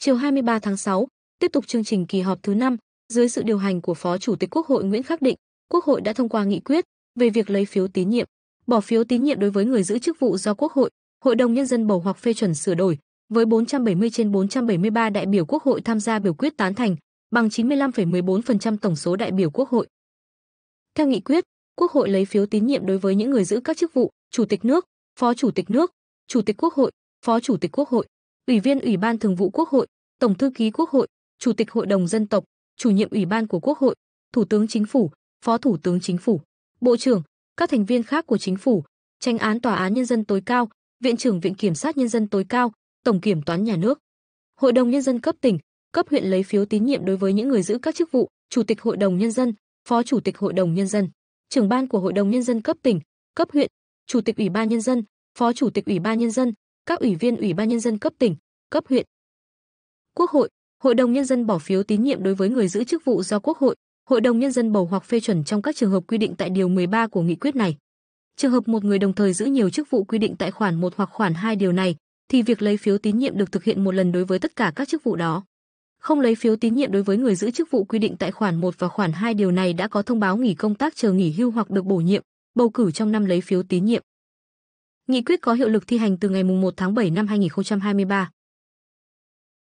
Chiều 23 tháng 6, tiếp tục chương trình kỳ họp thứ 5, dưới sự điều hành của Phó Chủ tịch Quốc hội Nguyễn Khắc Định, Quốc hội đã thông qua nghị quyết về việc lấy phiếu tín nhiệm, bỏ phiếu tín nhiệm đối với người giữ chức vụ do Quốc hội, Hội đồng nhân dân bầu hoặc phê chuẩn sửa đổi, với 470 trên 473 đại biểu Quốc hội tham gia biểu quyết tán thành, bằng 95,14% tổng số đại biểu Quốc hội. Theo nghị quyết, Quốc hội lấy phiếu tín nhiệm đối với những người giữ các chức vụ Chủ tịch nước, Phó Chủ tịch nước, Chủ tịch Quốc hội, Phó Chủ tịch Quốc hội, Ủy viên Ủy ban Thường vụ Quốc hội, Tổng thư ký Quốc hội, Chủ tịch Hội đồng dân tộc, Chủ nhiệm Ủy ban của Quốc hội, Thủ tướng Chính phủ, Phó Thủ tướng Chính phủ, Bộ trưởng, các thành viên khác của Chính phủ, Tranh án Tòa án Nhân dân tối cao, Viện trưởng Viện Kiểm sát Nhân dân tối cao, Tổng Kiểm toán Nhà nước. Hội đồng Nhân dân cấp tỉnh, cấp huyện lấy phiếu tín nhiệm đối với những người giữ các chức vụ Chủ tịch Hội đồng Nhân dân, Phó Chủ tịch Hội đồng Nhân dân, trưởng ban của Hội đồng Nhân dân cấp tỉnh, cấp huyện, Chủ tịch Ủy ban Nhân dân, Phó Chủ tịch Ủy ban Nhân dân, các ủy viên Ủy ban Nhân dân cấp tỉnh, cấp huyện. Quốc hội, Hội đồng Nhân dân bỏ phiếu tín nhiệm đối với người giữ chức vụ do Quốc hội, Hội đồng Nhân dân bầu hoặc phê chuẩn trong các trường hợp quy định tại Điều 13 của nghị quyết này. Trường hợp một người đồng thời giữ nhiều chức vụ quy định tại khoản 1 hoặc khoản 2 điều này, thì việc lấy phiếu tín nhiệm được thực hiện một lần đối với tất cả các chức vụ đó. Không lấy phiếu tín nhiệm đối với người giữ chức vụ quy định tại khoản 1 và khoản 2 điều này đã có thông báo nghỉ công tác chờ nghỉ hưu hoặc được bổ nhiệm, bầu cử trong năm lấy phiếu tín nhiệm. Nghị quyết có hiệu lực thi hành từ ngày 1 tháng 7 năm 2023.